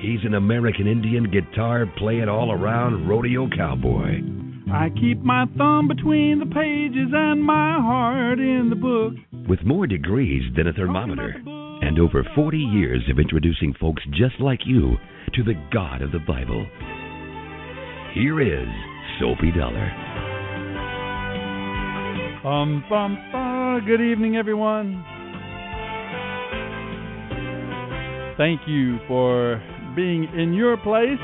He's an American Indian guitar playing all around rodeo cowboy. I keep my thumb between the pages and my heart in the book. With more degrees than a thermometer and over 40 years of introducing folks just like you to the God of the Bible. Here is Soapy Dollar. Um, bum, uh, good evening, everyone. Thank you for being in your place.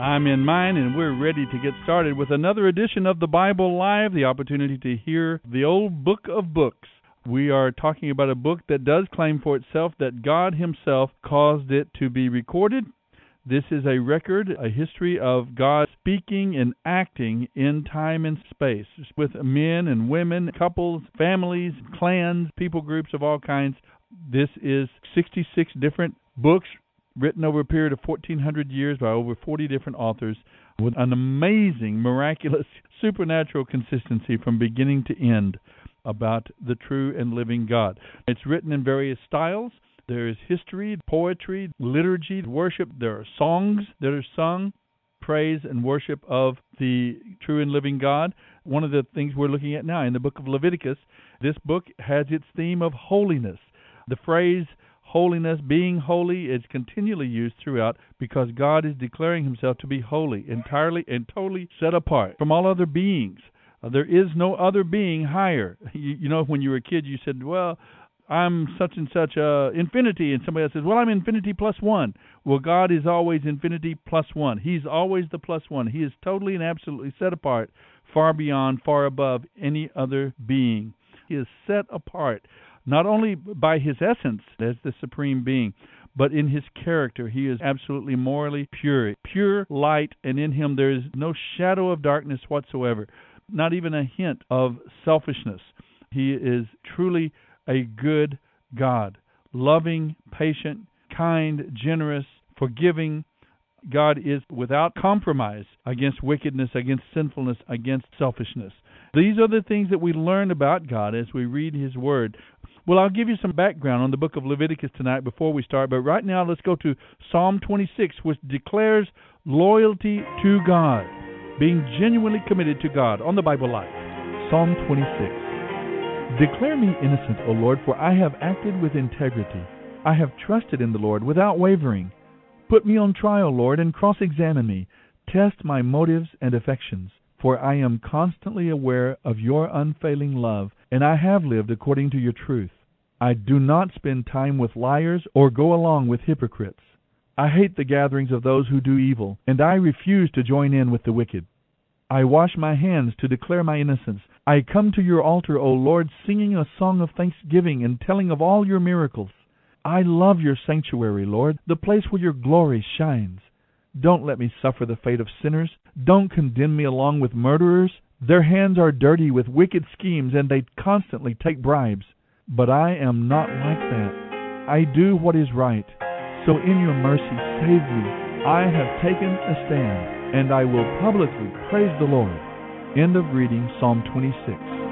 I'm in mine, and we're ready to get started with another edition of the Bible Live, the opportunity to hear the old book of books. We are talking about a book that does claim for itself that God Himself caused it to be recorded. This is a record, a history of God speaking and acting in time and space with men and women, couples, families, clans, people groups of all kinds. This is 66 different books written over a period of 1400 years by over 40 different authors with an amazing, miraculous, supernatural consistency from beginning to end about the true and living God. It's written in various styles. There is history, poetry, liturgy, worship. There are songs that are sung, praise and worship of the true and living God. One of the things we're looking at now in the book of Leviticus, this book has its theme of holiness. The phrase holiness, being holy, is continually used throughout because God is declaring himself to be holy, entirely and totally set apart from all other beings. Uh, there is no other being higher. You, you, know, when you were a kid, you said, "Well, I'm such and such uh, infinity," and somebody else says, "Well, I'm infinity plus one." Well, God is always infinity plus one. He's always the plus one. He is totally and absolutely set apart, far beyond, far above any other being. He is set apart not only by his essence as the supreme being, but in his character. He is absolutely morally pure, pure light, and in him there is no shadow of darkness whatsoever, not even a hint of selfishness. He is truly a good God, loving, patient, kind, generous, forgiving. God is without compromise against wickedness, against sinfulness, against selfishness. These are the things that we learn about God as we read His Word. Well, I'll give you some background on the book of Leviticus tonight before we start, but right now let's go to Psalm 26, which declares loyalty to God, being genuinely committed to God on the Bible Live. Psalm 26. Declare me innocent, O Lord, for I have acted with integrity. I have trusted in the Lord without wavering. Put me on trial, Lord, and cross examine me. Test my motives and affections, for I am constantly aware of your unfailing love, and I have lived according to your truth. I do not spend time with liars or go along with hypocrites. I hate the gatherings of those who do evil, and I refuse to join in with the wicked. I wash my hands to declare my innocence. I come to your altar, O Lord, singing a song of thanksgiving and telling of all your miracles. I love your sanctuary, Lord, the place where your glory shines. Don't let me suffer the fate of sinners. Don't condemn me along with murderers. Their hands are dirty with wicked schemes, and they constantly take bribes. But I am not like that. I do what is right. So in your mercy, save me. I have taken a stand, and I will publicly praise the Lord. End of reading Psalm 26.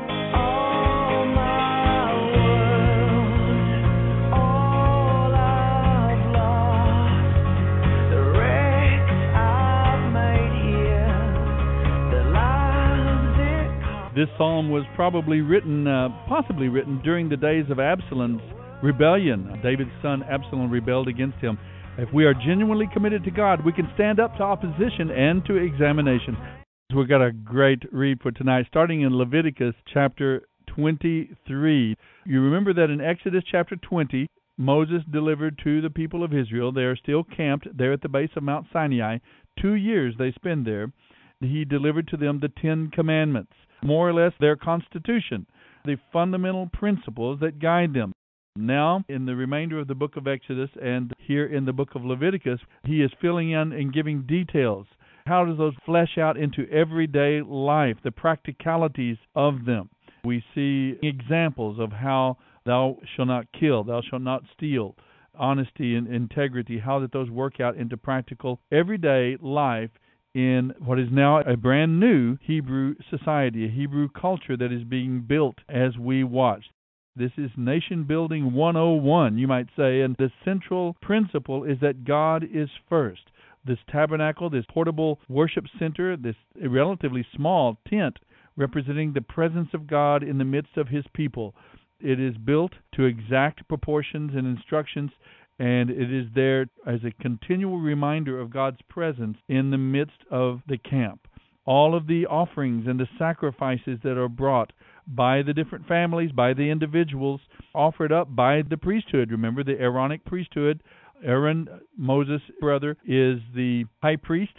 This psalm was probably written, uh, possibly written, during the days of Absalom's rebellion. David's son Absalom rebelled against him. If we are genuinely committed to God, we can stand up to opposition and to examination. We've got a great read for tonight, starting in Leviticus chapter 23. You remember that in Exodus chapter 20, Moses delivered to the people of Israel. They are still camped there at the base of Mount Sinai. Two years they spend there. He delivered to them the Ten Commandments more or less their constitution, the fundamental principles that guide them. Now, in the remainder of the book of Exodus and here in the book of Leviticus, he is filling in and giving details. How does those flesh out into everyday life, the practicalities of them? We see examples of how thou shalt not kill, thou shalt not steal, honesty and integrity, how that those work out into practical everyday life in what is now a brand new Hebrew society, a Hebrew culture that is being built as we watch. This is nation building 101, you might say, and the central principle is that God is first. This tabernacle, this portable worship center, this relatively small tent representing the presence of God in the midst of his people. It is built to exact proportions and instructions and it is there as a continual reminder of God's presence in the midst of the camp. All of the offerings and the sacrifices that are brought by the different families, by the individuals, offered up by the priesthood. Remember the Aaronic priesthood. Aaron, Moses' brother, is the high priest,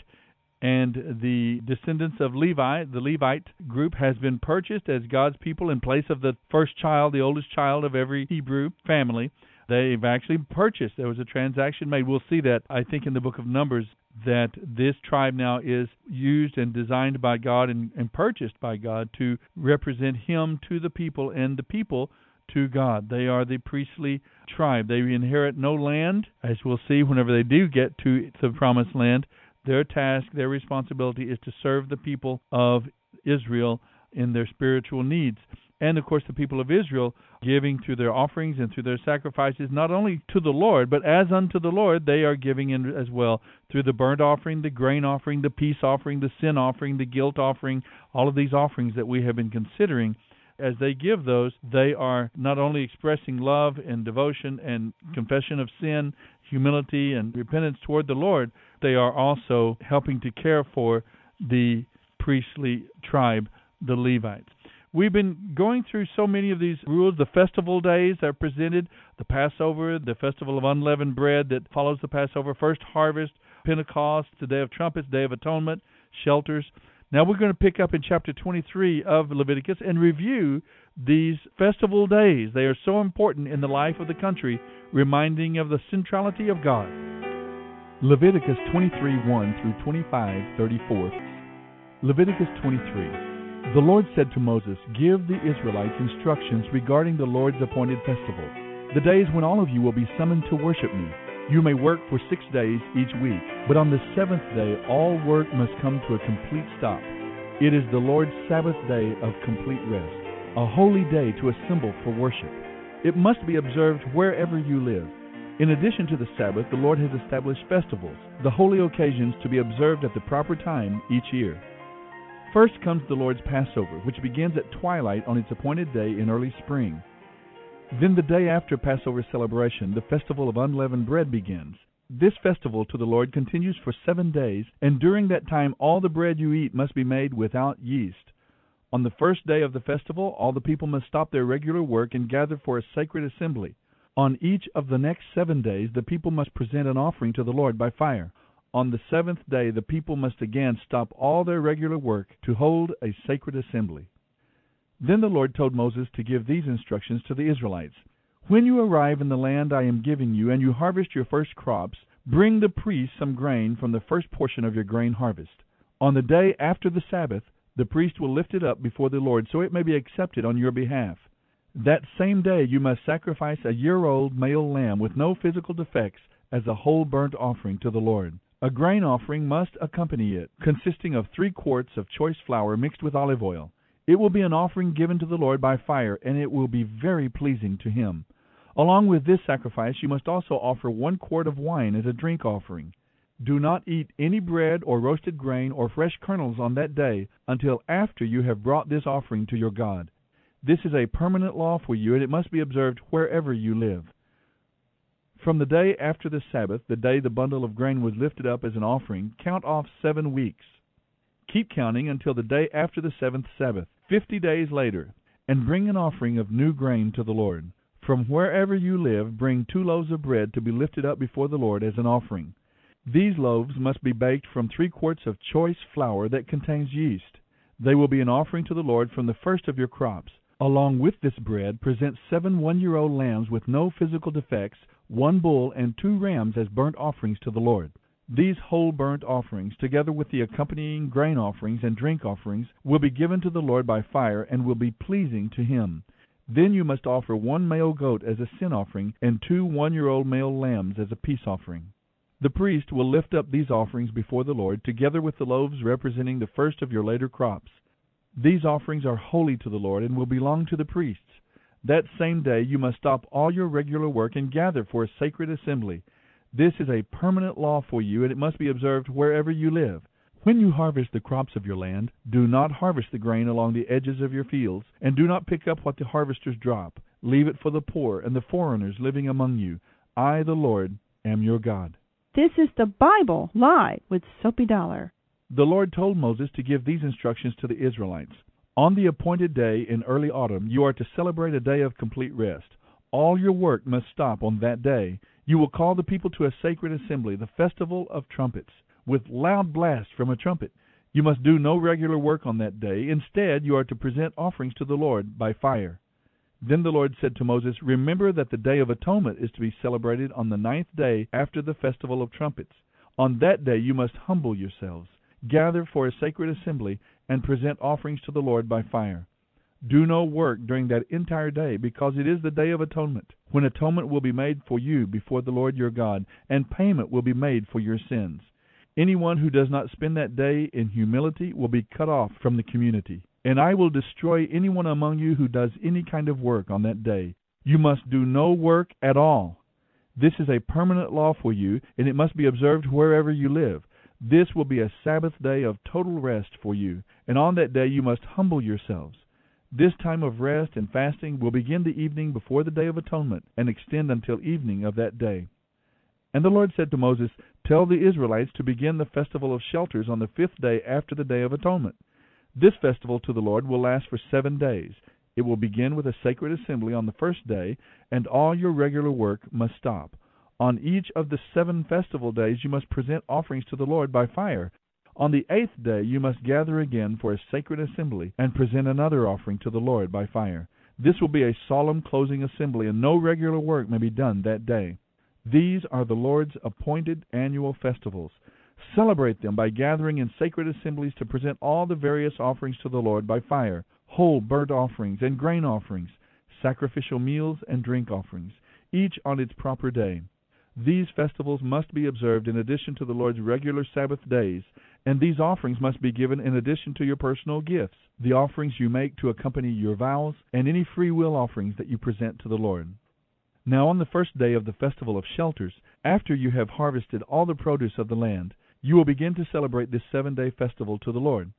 and the descendants of Levi, the Levite group, has been purchased as God's people in place of the first child, the oldest child of every Hebrew family. They've actually purchased. There was a transaction made. We'll see that, I think, in the book of Numbers, that this tribe now is used and designed by God and, and purchased by God to represent Him to the people and the people to God. They are the priestly tribe. They inherit no land, as we'll see whenever they do get to the promised land. Their task, their responsibility is to serve the people of Israel in their spiritual needs and of course the people of Israel giving through their offerings and through their sacrifices not only to the Lord but as unto the Lord they are giving in as well through the burnt offering, the grain offering, the peace offering, the sin offering, the guilt offering, all of these offerings that we have been considering as they give those, they are not only expressing love and devotion and confession of sin, humility and repentance toward the Lord, they are also helping to care for the priestly tribe, the Levites. We've been going through so many of these rules. The festival days are presented the Passover, the festival of unleavened bread that follows the Passover, first harvest, Pentecost, the Day of Trumpets, Day of Atonement, shelters. Now we're going to pick up in chapter 23 of Leviticus and review these festival days. They are so important in the life of the country, reminding of the centrality of God. Leviticus 23 1 through 25 34. Leviticus 23. The Lord said to Moses, Give the Israelites instructions regarding the Lord's appointed festivals, the days when all of you will be summoned to worship me. You may work for six days each week, but on the seventh day all work must come to a complete stop. It is the Lord's Sabbath day of complete rest, a holy day to assemble for worship. It must be observed wherever you live. In addition to the Sabbath, the Lord has established festivals, the holy occasions to be observed at the proper time each year. First comes the Lord's Passover, which begins at twilight on its appointed day in early spring. Then, the day after Passover celebration, the festival of unleavened bread begins. This festival to the Lord continues for seven days, and during that time all the bread you eat must be made without yeast. On the first day of the festival, all the people must stop their regular work and gather for a sacred assembly. On each of the next seven days, the people must present an offering to the Lord by fire. On the seventh day the people must again stop all their regular work to hold a sacred assembly. Then the Lord told Moses to give these instructions to the Israelites When you arrive in the land I am giving you, and you harvest your first crops, bring the priest some grain from the first portion of your grain harvest. On the day after the Sabbath, the priest will lift it up before the Lord, so it may be accepted on your behalf. That same day you must sacrifice a year old male lamb with no physical defects as a whole burnt offering to the Lord. A grain offering must accompany it, consisting of three quarts of choice flour mixed with olive oil. It will be an offering given to the Lord by fire, and it will be very pleasing to Him. Along with this sacrifice, you must also offer one quart of wine as a drink offering. Do not eat any bread or roasted grain or fresh kernels on that day until after you have brought this offering to your God. This is a permanent law for you, and it must be observed wherever you live. From the day after the Sabbath, the day the bundle of grain was lifted up as an offering, count off seven weeks. Keep counting until the day after the seventh Sabbath, fifty days later, and bring an offering of new grain to the Lord. From wherever you live, bring two loaves of bread to be lifted up before the Lord as an offering. These loaves must be baked from three quarts of choice flour that contains yeast. They will be an offering to the Lord from the first of your crops. Along with this bread, present seven one year old lambs with no physical defects, one bull, and two rams as burnt offerings to the Lord. These whole burnt offerings, together with the accompanying grain offerings and drink offerings, will be given to the Lord by fire, and will be pleasing to Him. Then you must offer one male goat as a sin offering, and two one year old male lambs as a peace offering. The priest will lift up these offerings before the Lord, together with the loaves representing the first of your later crops. These offerings are holy to the Lord and will belong to the priests. That same day you must stop all your regular work and gather for a sacred assembly. This is a permanent law for you, and it must be observed wherever you live. When you harvest the crops of your land, do not harvest the grain along the edges of your fields, and do not pick up what the harvesters drop. Leave it for the poor and the foreigners living among you. I, the Lord, am your God. This is the Bible Live with Soapy Dollar. The Lord told Moses to give these instructions to the Israelites. On the appointed day in early autumn, you are to celebrate a day of complete rest. All your work must stop on that day. You will call the people to a sacred assembly, the festival of trumpets, with loud blasts from a trumpet. You must do no regular work on that day. Instead, you are to present offerings to the Lord by fire. Then the Lord said to Moses, Remember that the Day of Atonement is to be celebrated on the ninth day after the festival of trumpets. On that day you must humble yourselves gather for a sacred assembly, and present offerings to the Lord by fire. Do no work during that entire day, because it is the day of atonement, when atonement will be made for you before the Lord your God, and payment will be made for your sins. Anyone who does not spend that day in humility will be cut off from the community. And I will destroy anyone among you who does any kind of work on that day. You must do no work at all. This is a permanent law for you, and it must be observed wherever you live. This will be a Sabbath day of total rest for you, and on that day you must humble yourselves. This time of rest and fasting will begin the evening before the Day of Atonement, and extend until evening of that day. And the Lord said to Moses, Tell the Israelites to begin the festival of shelters on the fifth day after the Day of Atonement. This festival to the Lord will last for seven days. It will begin with a sacred assembly on the first day, and all your regular work must stop. On each of the seven festival days you must present offerings to the Lord by fire. On the eighth day you must gather again for a sacred assembly, and present another offering to the Lord by fire. This will be a solemn closing assembly, and no regular work may be done that day. These are the Lord's appointed annual festivals. Celebrate them by gathering in sacred assemblies to present all the various offerings to the Lord by fire whole burnt offerings and grain offerings, sacrificial meals and drink offerings, each on its proper day. These festivals must be observed in addition to the Lord's regular Sabbath days, and these offerings must be given in addition to your personal gifts, the offerings you make to accompany your vows, and any free will offerings that you present to the Lord. Now, on the first day of the festival of shelters, after you have harvested all the produce of the land, you will begin to celebrate this seven day festival to the Lord.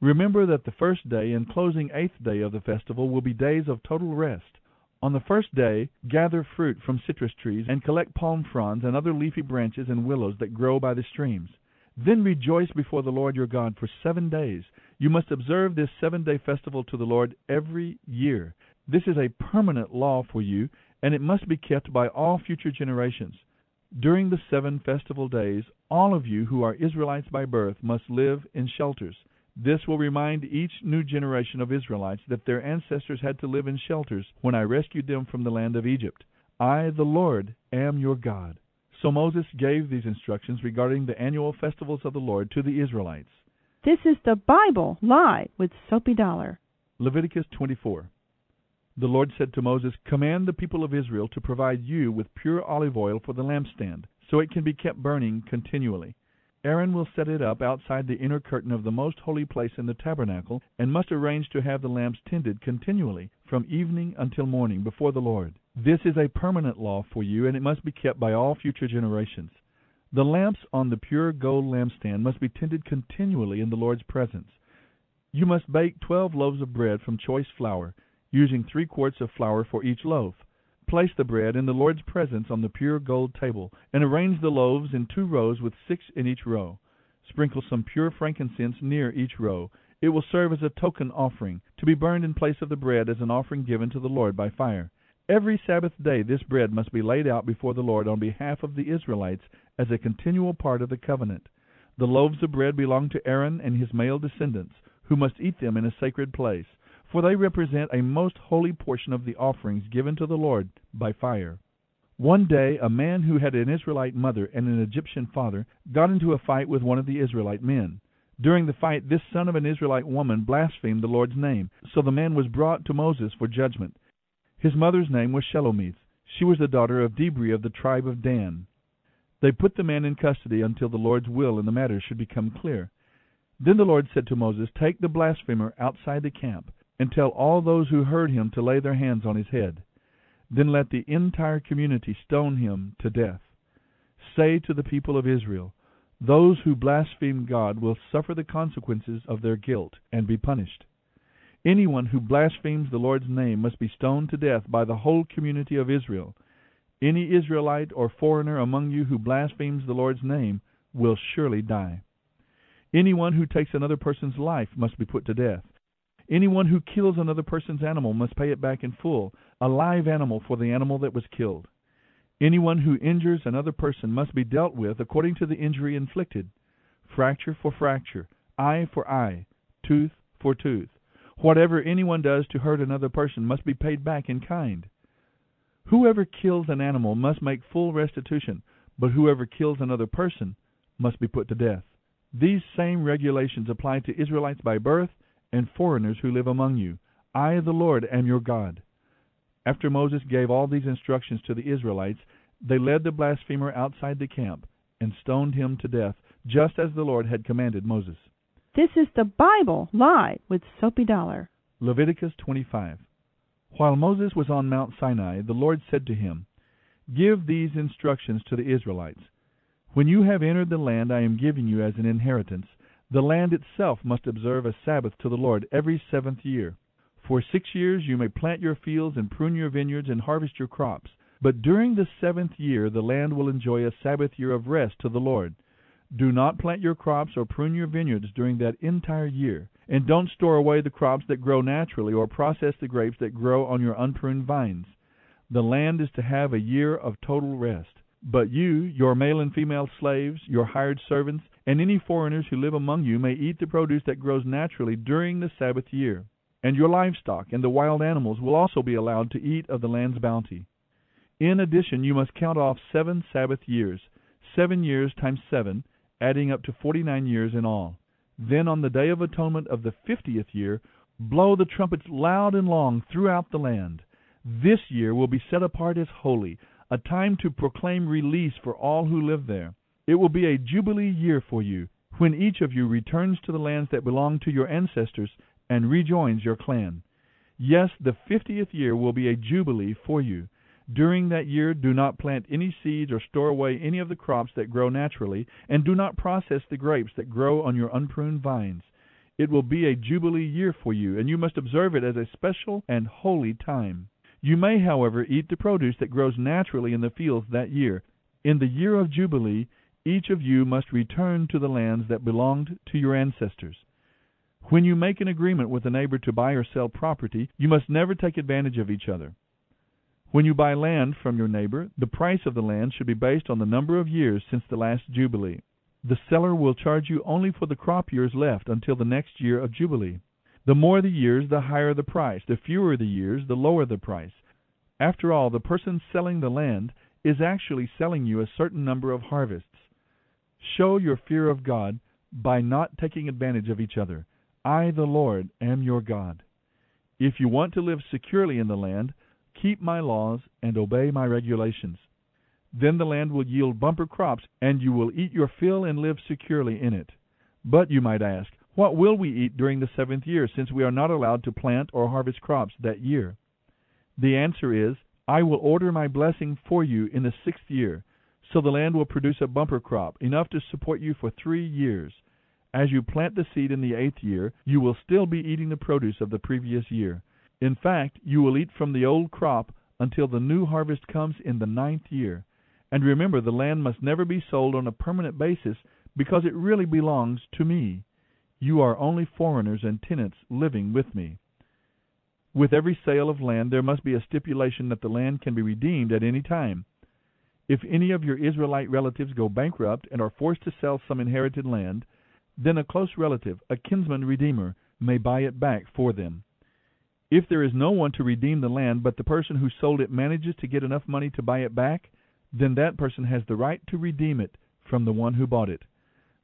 Remember that the first day and closing eighth day of the festival will be days of total rest. On the first day, gather fruit from citrus trees, and collect palm fronds and other leafy branches and willows that grow by the streams. Then rejoice before the Lord your God for seven days. You must observe this seven day festival to the Lord every year. This is a permanent law for you, and it must be kept by all future generations. During the seven festival days, all of you who are Israelites by birth must live in shelters. This will remind each new generation of Israelites that their ancestors had to live in shelters when I rescued them from the land of Egypt. I, the Lord, am your God. So Moses gave these instructions regarding the annual festivals of the Lord to the Israelites. This is the Bible Live with Soapy Dollar. Leviticus 24. The Lord said to Moses, Command the people of Israel to provide you with pure olive oil for the lampstand, so it can be kept burning continually. Aaron will set it up outside the inner curtain of the most holy place in the tabernacle, and must arrange to have the lamps tended continually, from evening until morning, before the Lord. This is a permanent law for you, and it must be kept by all future generations. The lamps on the pure gold lampstand must be tended continually in the Lord's presence. You must bake twelve loaves of bread from choice flour, using three quarts of flour for each loaf. Place the bread in the Lord's presence on the pure gold table, and arrange the loaves in two rows with six in each row. Sprinkle some pure frankincense near each row. It will serve as a token offering, to be burned in place of the bread as an offering given to the Lord by fire. Every Sabbath day this bread must be laid out before the Lord on behalf of the Israelites as a continual part of the covenant. The loaves of bread belong to Aaron and his male descendants, who must eat them in a sacred place for they represent a most holy portion of the offerings given to the Lord by fire. One day a man who had an Israelite mother and an Egyptian father got into a fight with one of the Israelite men. During the fight this son of an Israelite woman blasphemed the Lord's name, so the man was brought to Moses for judgment. His mother's name was Shelomith. She was the daughter of Dibri of the tribe of Dan. They put the man in custody until the Lord's will in the matter should become clear. Then the Lord said to Moses, Take the blasphemer outside the camp and tell all those who heard him to lay their hands on his head. Then let the entire community stone him to death. Say to the people of Israel, Those who blaspheme God will suffer the consequences of their guilt and be punished. Anyone who blasphemes the Lord's name must be stoned to death by the whole community of Israel. Any Israelite or foreigner among you who blasphemes the Lord's name will surely die. Anyone who takes another person's life must be put to death. Anyone who kills another person's animal must pay it back in full, a live animal for the animal that was killed. Anyone who injures another person must be dealt with according to the injury inflicted fracture for fracture, eye for eye, tooth for tooth. Whatever anyone does to hurt another person must be paid back in kind. Whoever kills an animal must make full restitution, but whoever kills another person must be put to death. These same regulations apply to Israelites by birth and foreigners who live among you. I, the Lord, am your God. After Moses gave all these instructions to the Israelites, they led the blasphemer outside the camp and stoned him to death, just as the Lord had commanded Moses. This is the Bible Live with Soapy Dollar. Leviticus 25. While Moses was on Mount Sinai, the Lord said to him, Give these instructions to the Israelites. When you have entered the land I am giving you as an inheritance, the land itself must observe a Sabbath to the Lord every seventh year. For six years you may plant your fields and prune your vineyards and harvest your crops. But during the seventh year the land will enjoy a Sabbath year of rest to the Lord. Do not plant your crops or prune your vineyards during that entire year, and don't store away the crops that grow naturally or process the grapes that grow on your unpruned vines. The land is to have a year of total rest. But you, your male and female slaves, your hired servants, and any foreigners who live among you may eat the produce that grows naturally during the Sabbath year. And your livestock and the wild animals will also be allowed to eat of the land's bounty. In addition, you must count off seven Sabbath years, seven years times seven, adding up to forty nine years in all. Then on the day of atonement of the fiftieth year, blow the trumpets loud and long throughout the land. This year will be set apart as holy, a time to proclaim release for all who live there. It will be a jubilee year for you, when each of you returns to the lands that belonged to your ancestors and rejoins your clan. Yes, the fiftieth year will be a jubilee for you. During that year, do not plant any seeds or store away any of the crops that grow naturally, and do not process the grapes that grow on your unpruned vines. It will be a jubilee year for you, and you must observe it as a special and holy time. You may, however, eat the produce that grows naturally in the fields that year. In the year of Jubilee, each of you must return to the lands that belonged to your ancestors. When you make an agreement with a neighbor to buy or sell property, you must never take advantage of each other. When you buy land from your neighbor, the price of the land should be based on the number of years since the last Jubilee. The seller will charge you only for the crop years left until the next year of Jubilee. The more the years, the higher the price. The fewer the years, the lower the price. After all, the person selling the land is actually selling you a certain number of harvests. Show your fear of God by not taking advantage of each other. I, the Lord, am your God. If you want to live securely in the land, keep my laws and obey my regulations. Then the land will yield bumper crops, and you will eat your fill and live securely in it. But, you might ask, what will we eat during the seventh year, since we are not allowed to plant or harvest crops that year? The answer is, I will order my blessing for you in the sixth year, so the land will produce a bumper crop, enough to support you for three years. As you plant the seed in the eighth year, you will still be eating the produce of the previous year. In fact, you will eat from the old crop until the new harvest comes in the ninth year. And remember, the land must never be sold on a permanent basis because it really belongs to me. You are only foreigners and tenants living with me. With every sale of land, there must be a stipulation that the land can be redeemed at any time. If any of your Israelite relatives go bankrupt and are forced to sell some inherited land, then a close relative, a kinsman redeemer, may buy it back for them. If there is no one to redeem the land, but the person who sold it manages to get enough money to buy it back, then that person has the right to redeem it from the one who bought it.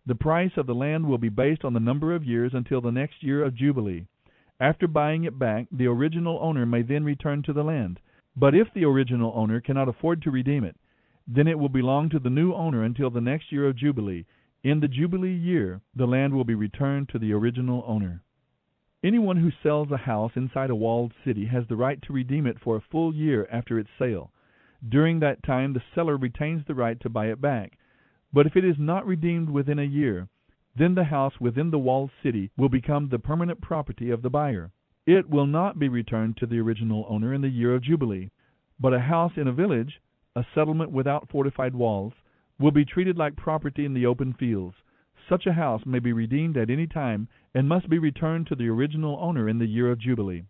The price of the land will be based on the number of years until the next year of Jubilee. After buying it back, the original owner may then return to the land. But if the original owner cannot afford to redeem it, then it will belong to the new owner until the next year of Jubilee. In the Jubilee year, the land will be returned to the original owner. Anyone who sells a house inside a walled city has the right to redeem it for a full year after its sale. During that time, the seller retains the right to buy it back. But if it is not redeemed within a year, then the house within the walled city will become the permanent property of the buyer. It will not be returned to the original owner in the year of Jubilee. But a house in a village, a settlement without fortified walls, will be treated like property in the open fields. Such a house may be redeemed at any time and must be returned to the original owner in the year of Jubilee.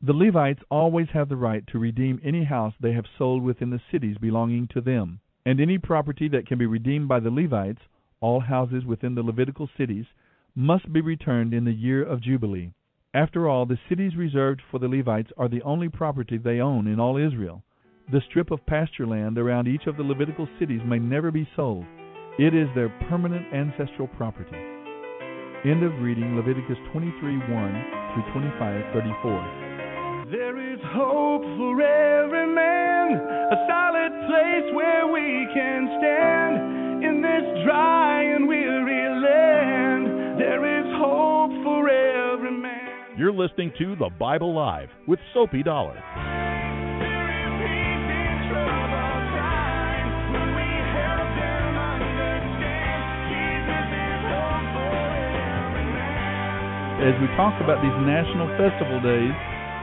The Levites always have the right to redeem any house they have sold within the cities belonging to them, and any property that can be redeemed by the Levites, all houses within the Levitical cities, must be returned in the year of Jubilee. After all, the cities reserved for the Levites are the only property they own in all Israel. The strip of pasture land around each of the Levitical cities may never be sold. It is their permanent ancestral property. End of reading Leviticus 23 1 through 25 34. There is hope for every man, a solid place where we can stand in this dry and weary land. There is hope for every man. You're listening to The Bible Live with Soapy Dollar. As we talk about these national festival days,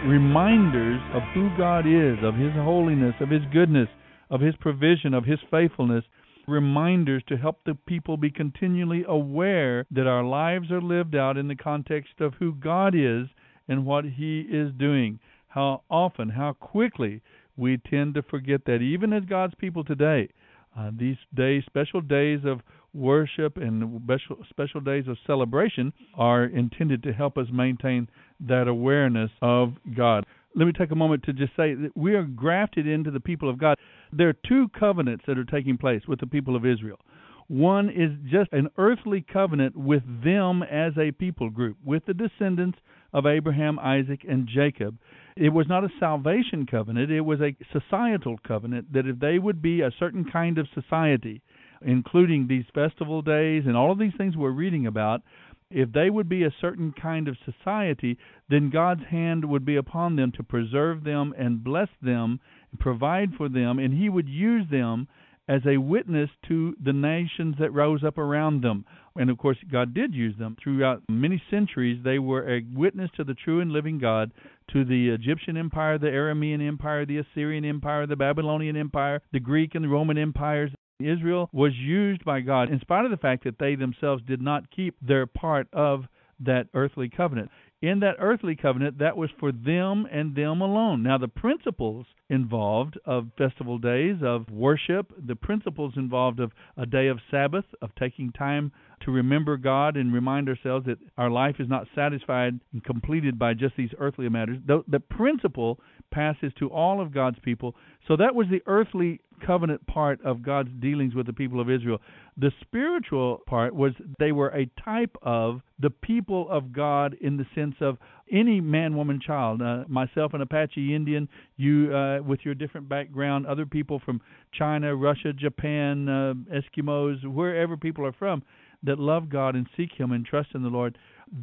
reminders of who God is, of His holiness, of His goodness, of His provision, of His faithfulness, reminders to help the people be continually aware that our lives are lived out in the context of who God is and what He is doing. How often, how quickly we tend to forget that, even as God's people today. Uh, these days, special days of worship and special, special days of celebration are intended to help us maintain that awareness of God. Let me take a moment to just say that we are grafted into the people of God. There are two covenants that are taking place with the people of Israel. One is just an earthly covenant with them as a people group, with the descendants of Abraham, Isaac, and Jacob. It was not a salvation covenant, it was a societal covenant that if they would be a certain kind of society, including these festival days and all of these things we're reading about, if they would be a certain kind of society, then God's hand would be upon them to preserve them and bless them, and provide for them, and He would use them as a witness to the nations that rose up around them. And of course, God did use them throughout many centuries. They were a witness to the true and living God, to the Egyptian Empire, the Aramean Empire, the Assyrian Empire, the Babylonian Empire, the Greek and the Roman empires. Israel was used by God in spite of the fact that they themselves did not keep their part of that earthly covenant. In that earthly covenant, that was for them and them alone. Now, the principles involved of festival days, of worship, the principles involved of a day of Sabbath, of taking time to remember God and remind ourselves that our life is not satisfied and completed by just these earthly matters. The, the principle passes to all of God's people. So that was the earthly covenant part of God's dealings with the people of Israel. The spiritual part was they were a type of the people of God in the sense of any man, woman, child. Uh, myself, an Apache Indian, you uh, with your different background, other people from China, Russia, Japan, uh, Eskimos, wherever people are from that love God and seek Him and trust in the Lord,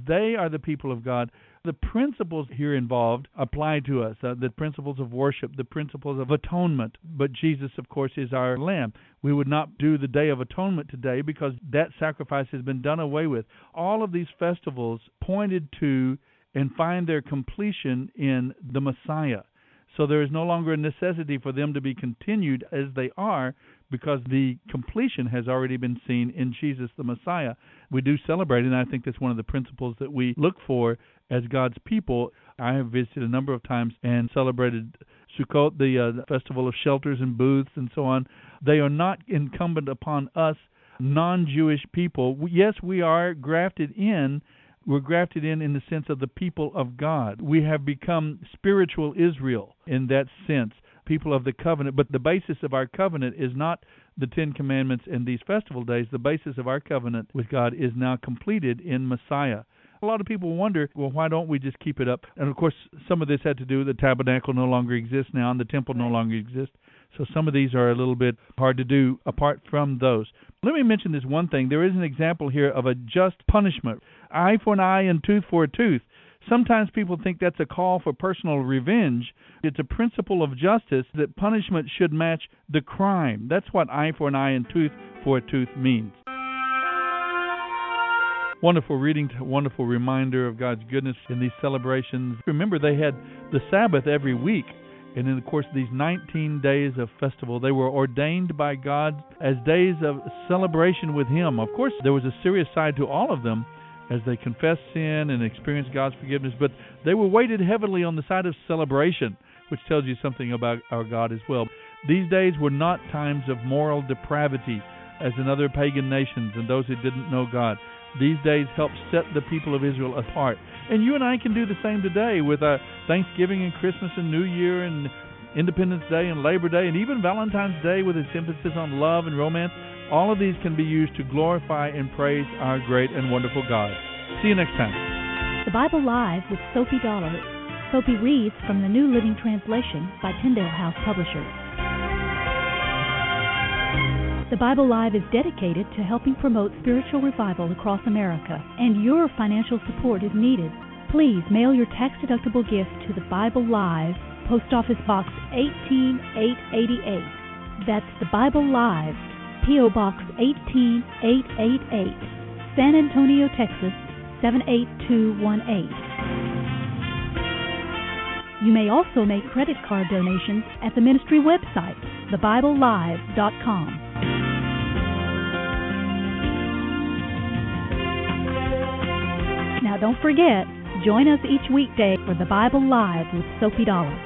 they are the people of God. The principles here involved apply to us uh, the principles of worship, the principles of atonement. But Jesus, of course, is our Lamb. We would not do the Day of Atonement today because that sacrifice has been done away with. All of these festivals pointed to and find their completion in the Messiah. So there is no longer a necessity for them to be continued as they are because the completion has already been seen in Jesus the Messiah. We do celebrate, and I think that's one of the principles that we look for as God's people. I have visited a number of times and celebrated Sukkot, the, uh, festival of shelters and booths and so on. They are not incumbent upon us non Jewish people. Yes, we are grafted in we're grafted in in the sense of the people of God. We have become spiritual Israel in that sense, people of the covenant. But the basis of our covenant is not the Ten Commandments and these festival days. The basis of our covenant with God is now completed in Messiah. A lot of people wonder, well, why don't we just keep it up? And of course, some of this had to do with the tabernacle no longer exists now and the temple no longer exists. So some of these are a little bit hard to do apart from those. Let me mention this one thing. There is an example here of a just punishment eye for an eye and tooth for a tooth. Sometimes people think that's a call for personal revenge. It's a principle of justice that punishment should match the crime. That's what eye for an eye and tooth for a tooth means. Wonderful reading, wonderful reminder of God's goodness in these celebrations. Remember, they had the Sabbath every week. And in the course of these 19 days of festival, they were ordained by God as days of celebration with Him. Of course, there was a serious side to all of them as they confessed sin and experienced God's forgiveness, but they were weighted heavily on the side of celebration, which tells you something about our God as well. These days were not times of moral depravity as in other pagan nations and those who didn't know God. These days helped set the people of Israel apart. And you and I can do the same today with Thanksgiving and Christmas and New Year and Independence Day and Labor Day and even Valentine's Day with its emphasis on love and romance. All of these can be used to glorify and praise our great and wonderful God. See you next time. The Bible Live with Soapy Dollar. Soapy reads from the New Living Translation by Tyndale House Publishers. The Bible Live is dedicated to helping promote spiritual revival across America, and your financial support is needed. Please mail your tax deductible gift to the Bible Live, Post Office Box 18888. That's the Bible Live, P.O. Box 18888, San Antonio, Texas 78218. You may also make credit card donations at the ministry website, thebiblelive.com. Now don't forget, join us each weekday for the Bible Live with Soapy Dollar.